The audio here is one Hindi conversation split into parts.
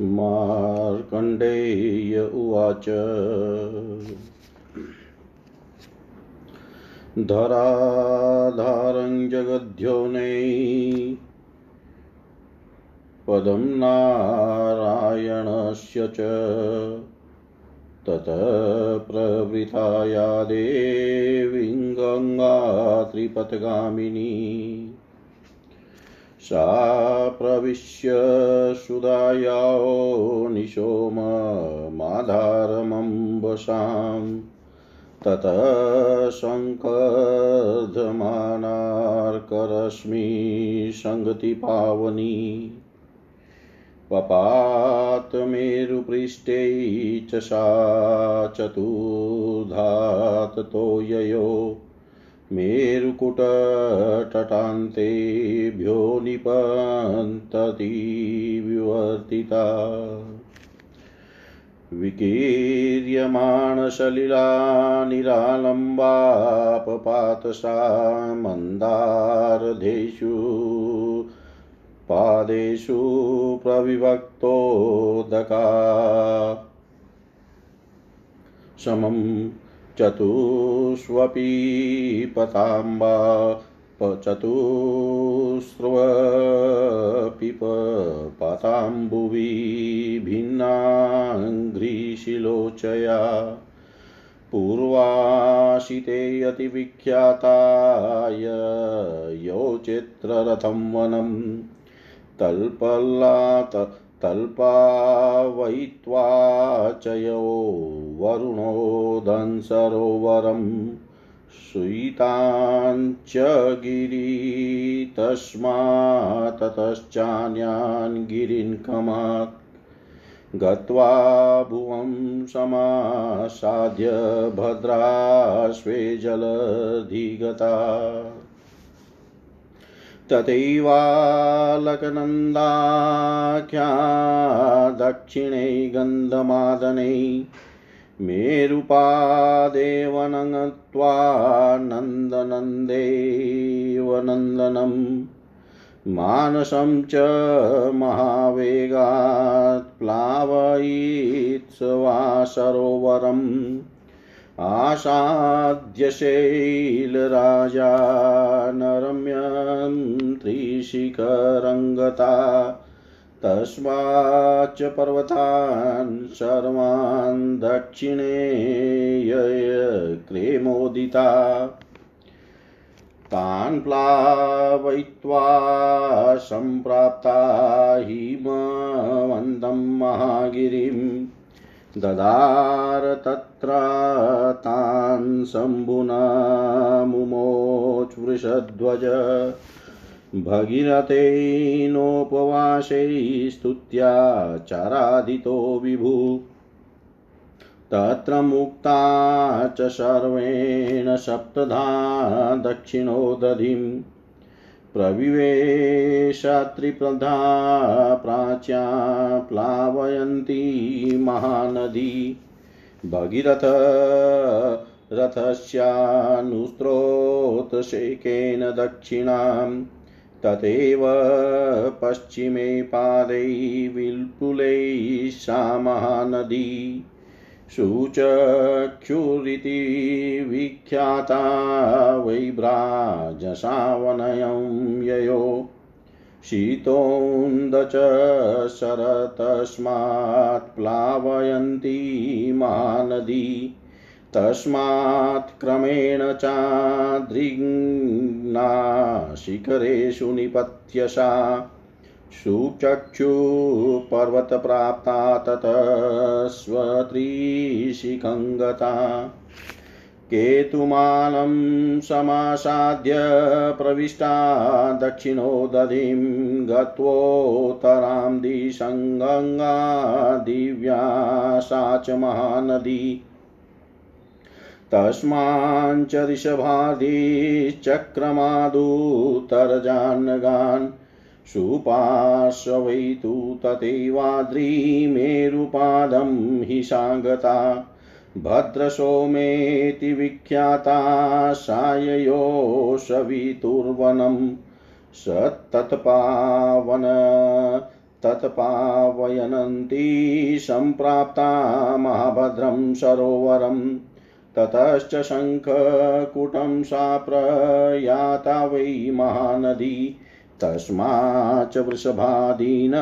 मार्कण्डेय उवाच। धराधारं जगद्योनै पदं नारायणस्य च। ततः प्रवृथाया देवीं गङ्गा त्रिपथगामिनी सा प्रविश्य सुधायाो निशोममाधारमम्बसाम् ततः सङ्कर्धमानार्करश्मि सङ्गति पावनी पपात मेरुपृष्ठे च सा चतुर्धाततो ययो मेरुकुटटटान्तेभ्यो निपन्तति विवर्तिता विकीर्यमाणसलिला निरालम्बापपातसा मन्दारधेषु पादेषु प्रविभक्तोदका समम् चतुष्वपि पताम्बा चतुस्रवपि पताम्बुवि भिन्नाङ्घ्रिशिलोचया पूर्वाशिते अतिविख्याताय यो चित्ररथं वनं तल्पल्लात तल्पावयित्वा च यो वरुणोदंसरोवरं सुयिताञ्च गिरि तस्मात्ततश्चान्यान् गिरिन्कमात् गत्वा भुवं समासाद्य भद्राश्वे जलधिगता तथैवालकनन्दाख्या दक्षिणे गन्धमादने मेरुपादेवनङ्त्वा नन्दनन्देव नन्दनम् मानसं च महावेगात् प्लावयित्स्वा सरोवरम् आसाद्य शैलराजा नरम्यन्त्रिशिखरङ्गता तस्माच्च पर्वतान् सर्वान् दक्षिणे क्रेमोदिता। तान् प्लावयित्वा सम्प्राप्ता हिमवन्दं महागिरिम् ददार तत्र तान् शम्भुना भगीरथेनोपवासै स्तुत्या चारादितो विभु। तत्र मुक्ता च सर्वेण सप्तधा दक्षिणो दधिम् प्रविवेशत्रिप्रधा प्राच्या प्लावयन्ती महानदी। भगीरथ रथस्यानुस्त्रोतशेकेन दक्षिणां तथैव पश्चिमे पादै विल्पुलैः सा महानदी शुचक्षुरिति विख्याता वैभ्राजसावनयं ययो। शीतोन्द च शरतस्मात् प्लावयन्ती महानदी तस्मात् क्रमेण चाद्रिग्ना शिखरेषु निपत्य सा सुचक्षुपर्वतप्राप्ता ततः स्वत्रिशिखङ्गता। केतुमालं समासाद्य प्रविष्टा दक्षिणो दधिं गत्वोत्तरां दिशं गङ्गा दिव्या सा च महानदी। तस्माञ्च ऋषभादिश्चक्रमादुतरजान्नगान् सुपार्श्वै तु तथैवाद्रिमेरुपादं हि सागता भद्रसोमेति विख्याता साययो सवितुर्वनं स तत्पावन तत्पावयनन्ती सम्प्राप्ता महाभद्रं सरोवरम् ततश्च शङ्खकुटं सा प्रयाता वै महानदी। तस्माच्च वृषभादीन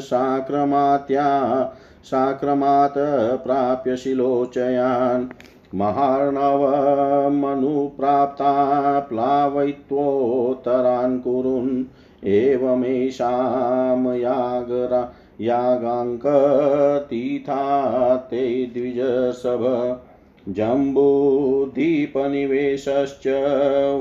साक्रमात्या साक्रमात् प्राप्य शिलोचयान्। महार्णवमनुप्राप्ता प्लावयित्वोत्तरान् कुरुन्। एवमेषां यागरा यागाङ्कतीथा ते द्विजसभ। जम्बूदीपनिवेशश्च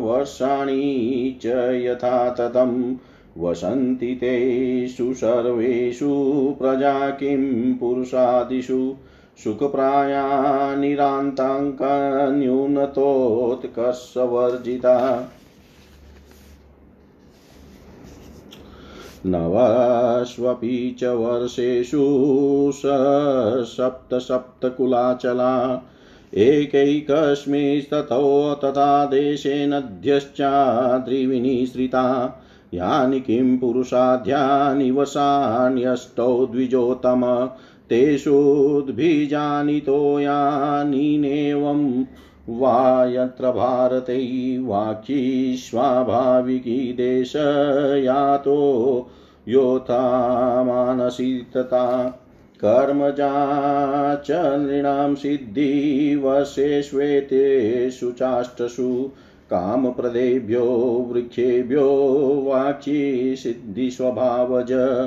वर्षाणि च यथा ततं वसन्ति तेषु सर्वेषु प्रजा किं पुरुषादिषु। सुखप्राया निरान्ताङ्कन्यूनतोत्कर्षवर्जिता। नवष्वपि च वर्षेषु स सप्तसप्तकुलाचला। एकैकस्मिंस्ततो तथा देशे नद्यश्चाद्रिविनिसृता यानि किं पुरुषाध्यानि वसान्यष्टौ द्विजोत्तम। तेषुद्भिजानितो यानिनेवं वा यत्र भारते वाक्यी स्वाभाविकी देशयातो योथा मानसी तथा कर्मजा च नृणां सिद्धिवशेष्वेतेषु चाष्टसु कामप्रदेभ्यो, वृक्षेभ्यो, वाची सिद्धिस्वभावज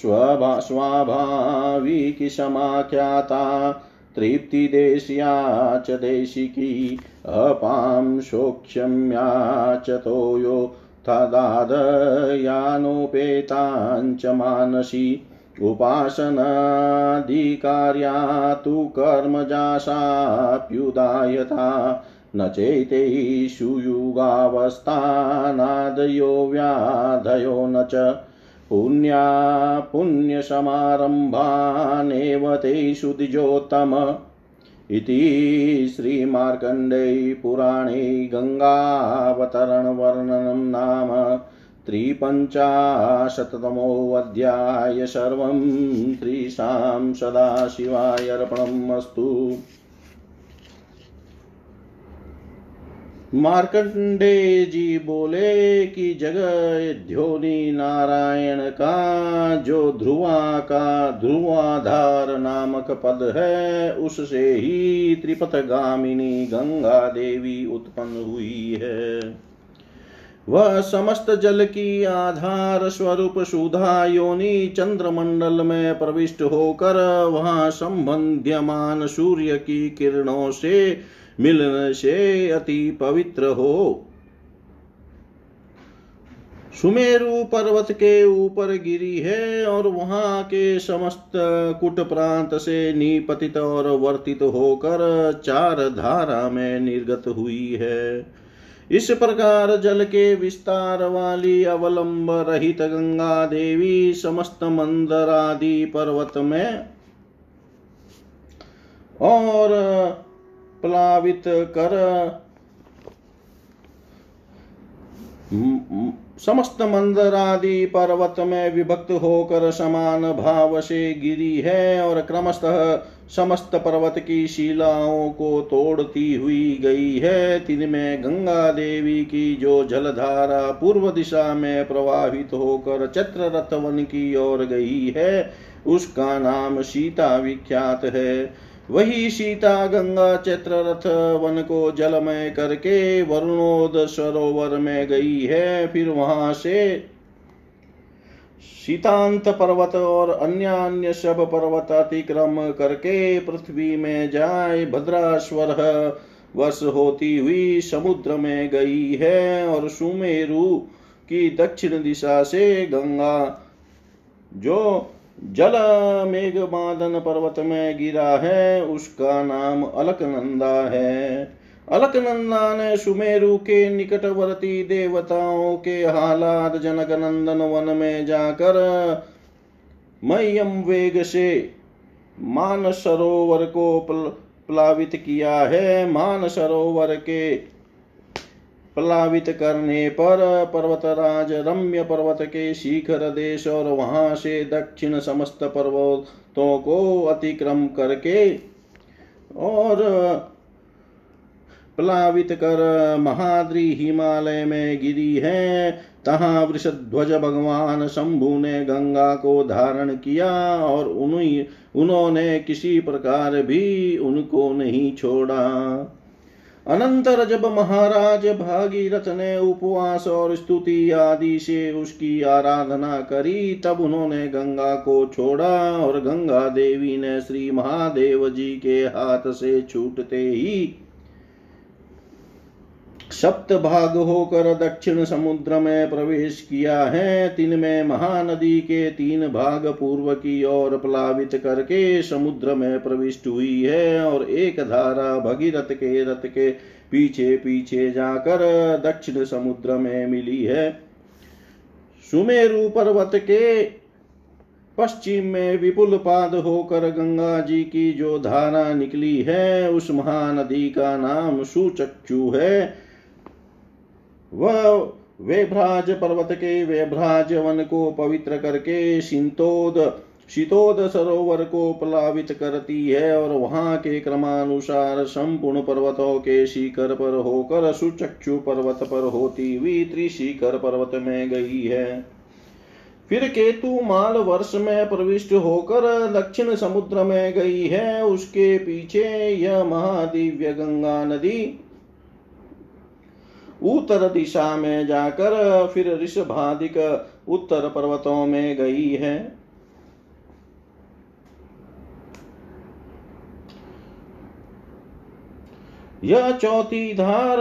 स्वभा स्वाभाविकी समाख्याता तृप्तिदेश्या च देशिकी, अपां सौक्ष्म्या च तोयो तदादयानोपेताञ्च मानसी। उपासनाधिकार्या तु कर्मजासाप्युदायता न चेतेषु युगावस्थानादयो व्याधयो न च। पुण्या, पुण्यसमारम्भानेव तेषु द्विजोत्तम। इति श्रीमार्कण्डे पुराणे गङ्गावतरणवर्णनं नाम। त्रिपञ्चाशततमोऽध्याय सर्वं त्रिशां सदाशिवाय अर्पणम् अस्तु। मार्कंडे जी बोले कि जगध्योनि नारायण का जो ध्रुवा का ध्रुवाधार नामक पद है, उससे ही त्रिपथगामिनी गंगा देवी उत्पन्न हुई है। वह समस्त जल की आधार स्वरूप सुधा योनि चंद्रमंडल में प्रविष्ट होकर वहाँ संबंध्यमान सूर्य की किरणों से मिलने से अति पवित्र हो। सुमेरु पर्वत के ऊपर गिरी है और वहाँ के समस्त कुट प्रांत से निपतित और वर्तित होकर चार धारा में निर्गत हुई है। इस प्रकार जल के विस्तार वाली अवलंब रहित गंगा देवी समस्त मंदर आदि पर्वत में और प्लावित कर समस्त मंदर आदि पर्वत में विभक्त होकर समान भाव से गिरी है और क्रमशः समस्त पर्वत की शिलाओं को तोड़ती हुई गई है। तिनमें गंगा देवी की जो जलधारा पूर्व दिशा में प्रवाहित होकर चत्र वन की ओर गई है, उसका नाम सीता विख्यात है। वही सीता गंगा चैत्र रथ वन को जलमय करके वरुणोद सरोवर में गई है। फिर वहाँ से सीतांत पर्वत और अन्य अन्य सब पर्वत अतिक्रम करके पृथ्वी में जाए भद्रास्वर वर्ष होती हुई समुद्र में गई है और सुमेरु की दक्षिण दिशा से गंगा, जो जल मेघ बादन पर्वत में गिरा है, उसका नाम अलकनंदा है। अलकनंदा ने सुमेरु के निकटवर्ती देवताओं के हालात जनक नंदन वन में जाकर मयम वेग से मान सरोवर को प्लावित किया है। मान सरोवर के प्लावित करने पर पर्वतराज, रम्य पर्वत के शिखर देश और वहाँ से दक्षिण समस्त पर्वतों को अतिक्रम करके और प्लावित कर, महाद्री हिमालय में गिरी है। तहाँ वृषध्वज भगवान शंभु ने गंगा को धारण किया और उन्हीं, उन्होंने किसी प्रकार भी उनको नहीं छोड़ा। अनंतर जब महाराज भागीरथ ने उपवास और स्तुति आदि से उसकी आराधना करी, तब उन्होंने गंगा को छोड़ा और गंगा देवी ने श्री महादेव जी के हाथ से छूटते ही सप्त भाग होकर दक्षिण समुद्र में प्रवेश किया है। तीन में महानदी के तीन भाग पूर्व की ओर प्लावित करके समुद्र में प्रविष्ट हुई है और एक धारा भगीरथ के रथ के पीछे पीछे जाकर दक्षिण समुद्र में मिली है। सुमेरु पर्वत के पश्चिम में विपुल पाद होकर गंगा जी की जो धारा निकली है, उस महानदी का नाम सुचक्षु है। वह वेभ्राज पर्वत के वेभ्राज वन को पवित्र करके सिंतोद शीतोद सरोवर को प्लावित करती है और वहाँ के क्रमानुसार संपूर्ण पर्वतों के शिखर पर होकर सुचक्षु पर्वत पर होती हुई त्रिशिखर पर्वत में गई है। फिर केतु माल वर्ष में प्रविष्ट होकर दक्षिण समुद्र में गई है। उसके पीछे यह महादिव्य गंगा नदी उत्तर दिशा में जाकर फिर ऋषभादिक उत्तर पर्वतों में गई है। यह चौथी धार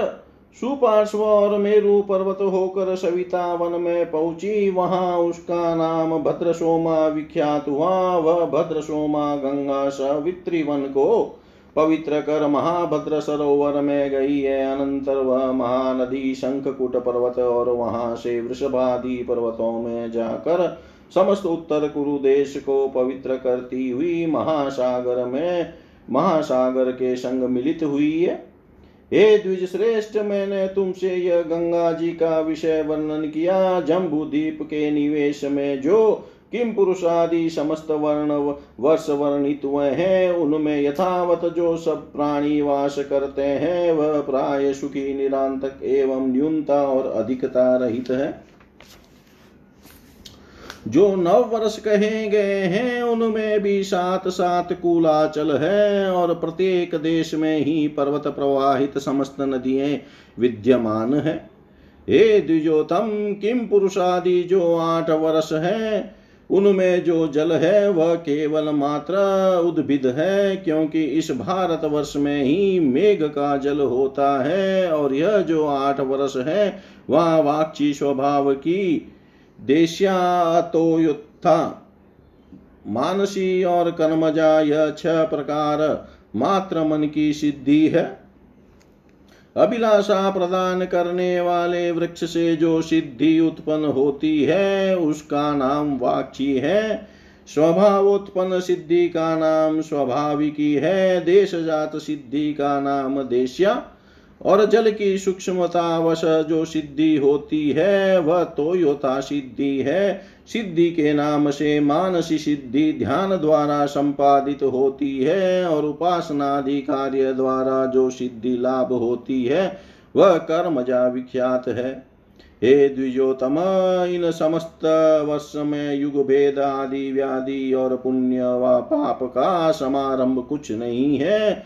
सुपार्श्व और मेरु पर्वत होकर सविता वन में पहुँची। वहाँ उसका नाम भद्रसोमा विख्यात हुआ। वह भद्रसोमा गंगा सवित्री वन को पवित्र कर महाभद्र सरोवर में गई है अनंतर वह महानदी शंखकुट पर्वत और वहाँ से वृषभादि पर्वतों में जाकर समस्त उत्तर कुरु देश को पवित्र करती हुई महासागर में महासागर के संग मिलित हुई है। हे द्विज श्रेष्ठ मैंने तुमसे यह गंगा जी का विषय वर्णन किया। जम्बू दीप के निवेश में जो किम पुरुषादि समस्त वर्ण वर्ष वर्णित हैं, उनमें यथावत जो सब प्राणी वास करते हैं, वह प्राय सुखी, निरांतक एवं न्यूनता और अधिकता रहित है। जो नव वर्ष कहे गए हैं, उनमें भी सात सात कुलाचल है और प्रत्येक देश में ही पर्वत प्रवाहित समस्त नदियाँ विद्यमान है। हे द्विजोतम किम पुरुषादि जो आठ वर्ष है उनमें जो जल है, वह केवल मात्र उद्भिद है, क्योंकि इस भारत वर्ष में ही मेघ का जल होता है, और यह जो आठ वर्ष है, वह वाक्षी स्वभाव की देश्यातोयुत्था। मानसी और कर्मजा, यह छह प्रकार मात्र मन की सिद्धि है। अभिलाषा प्रदान करने वाले वृक्ष से जो सिद्धि उत्पन्न होती है, उसका नाम वाक्षी है। स्वभावोत्पन्न सिद्धि का नाम स्वाभाविकी है देश जात सिद्धि का नाम देश्या। और जल की सूक्ष्मता वश जो सिद्धि होती है, वह तो योता सिद्धि है। सिद्धि के नाम से मानसी सिद्धि ध्यान द्वारा संपादित होती है और उपासनादि कार्य द्वारा जो सिद्धि लाभ होती है, वह कर्मजा विख्यात है। हे द्विजोतम इन समस्त वर्ष में युग भेद आदि व्याधि और पुण्य व पाप का समारंभ कुछ नहीं है।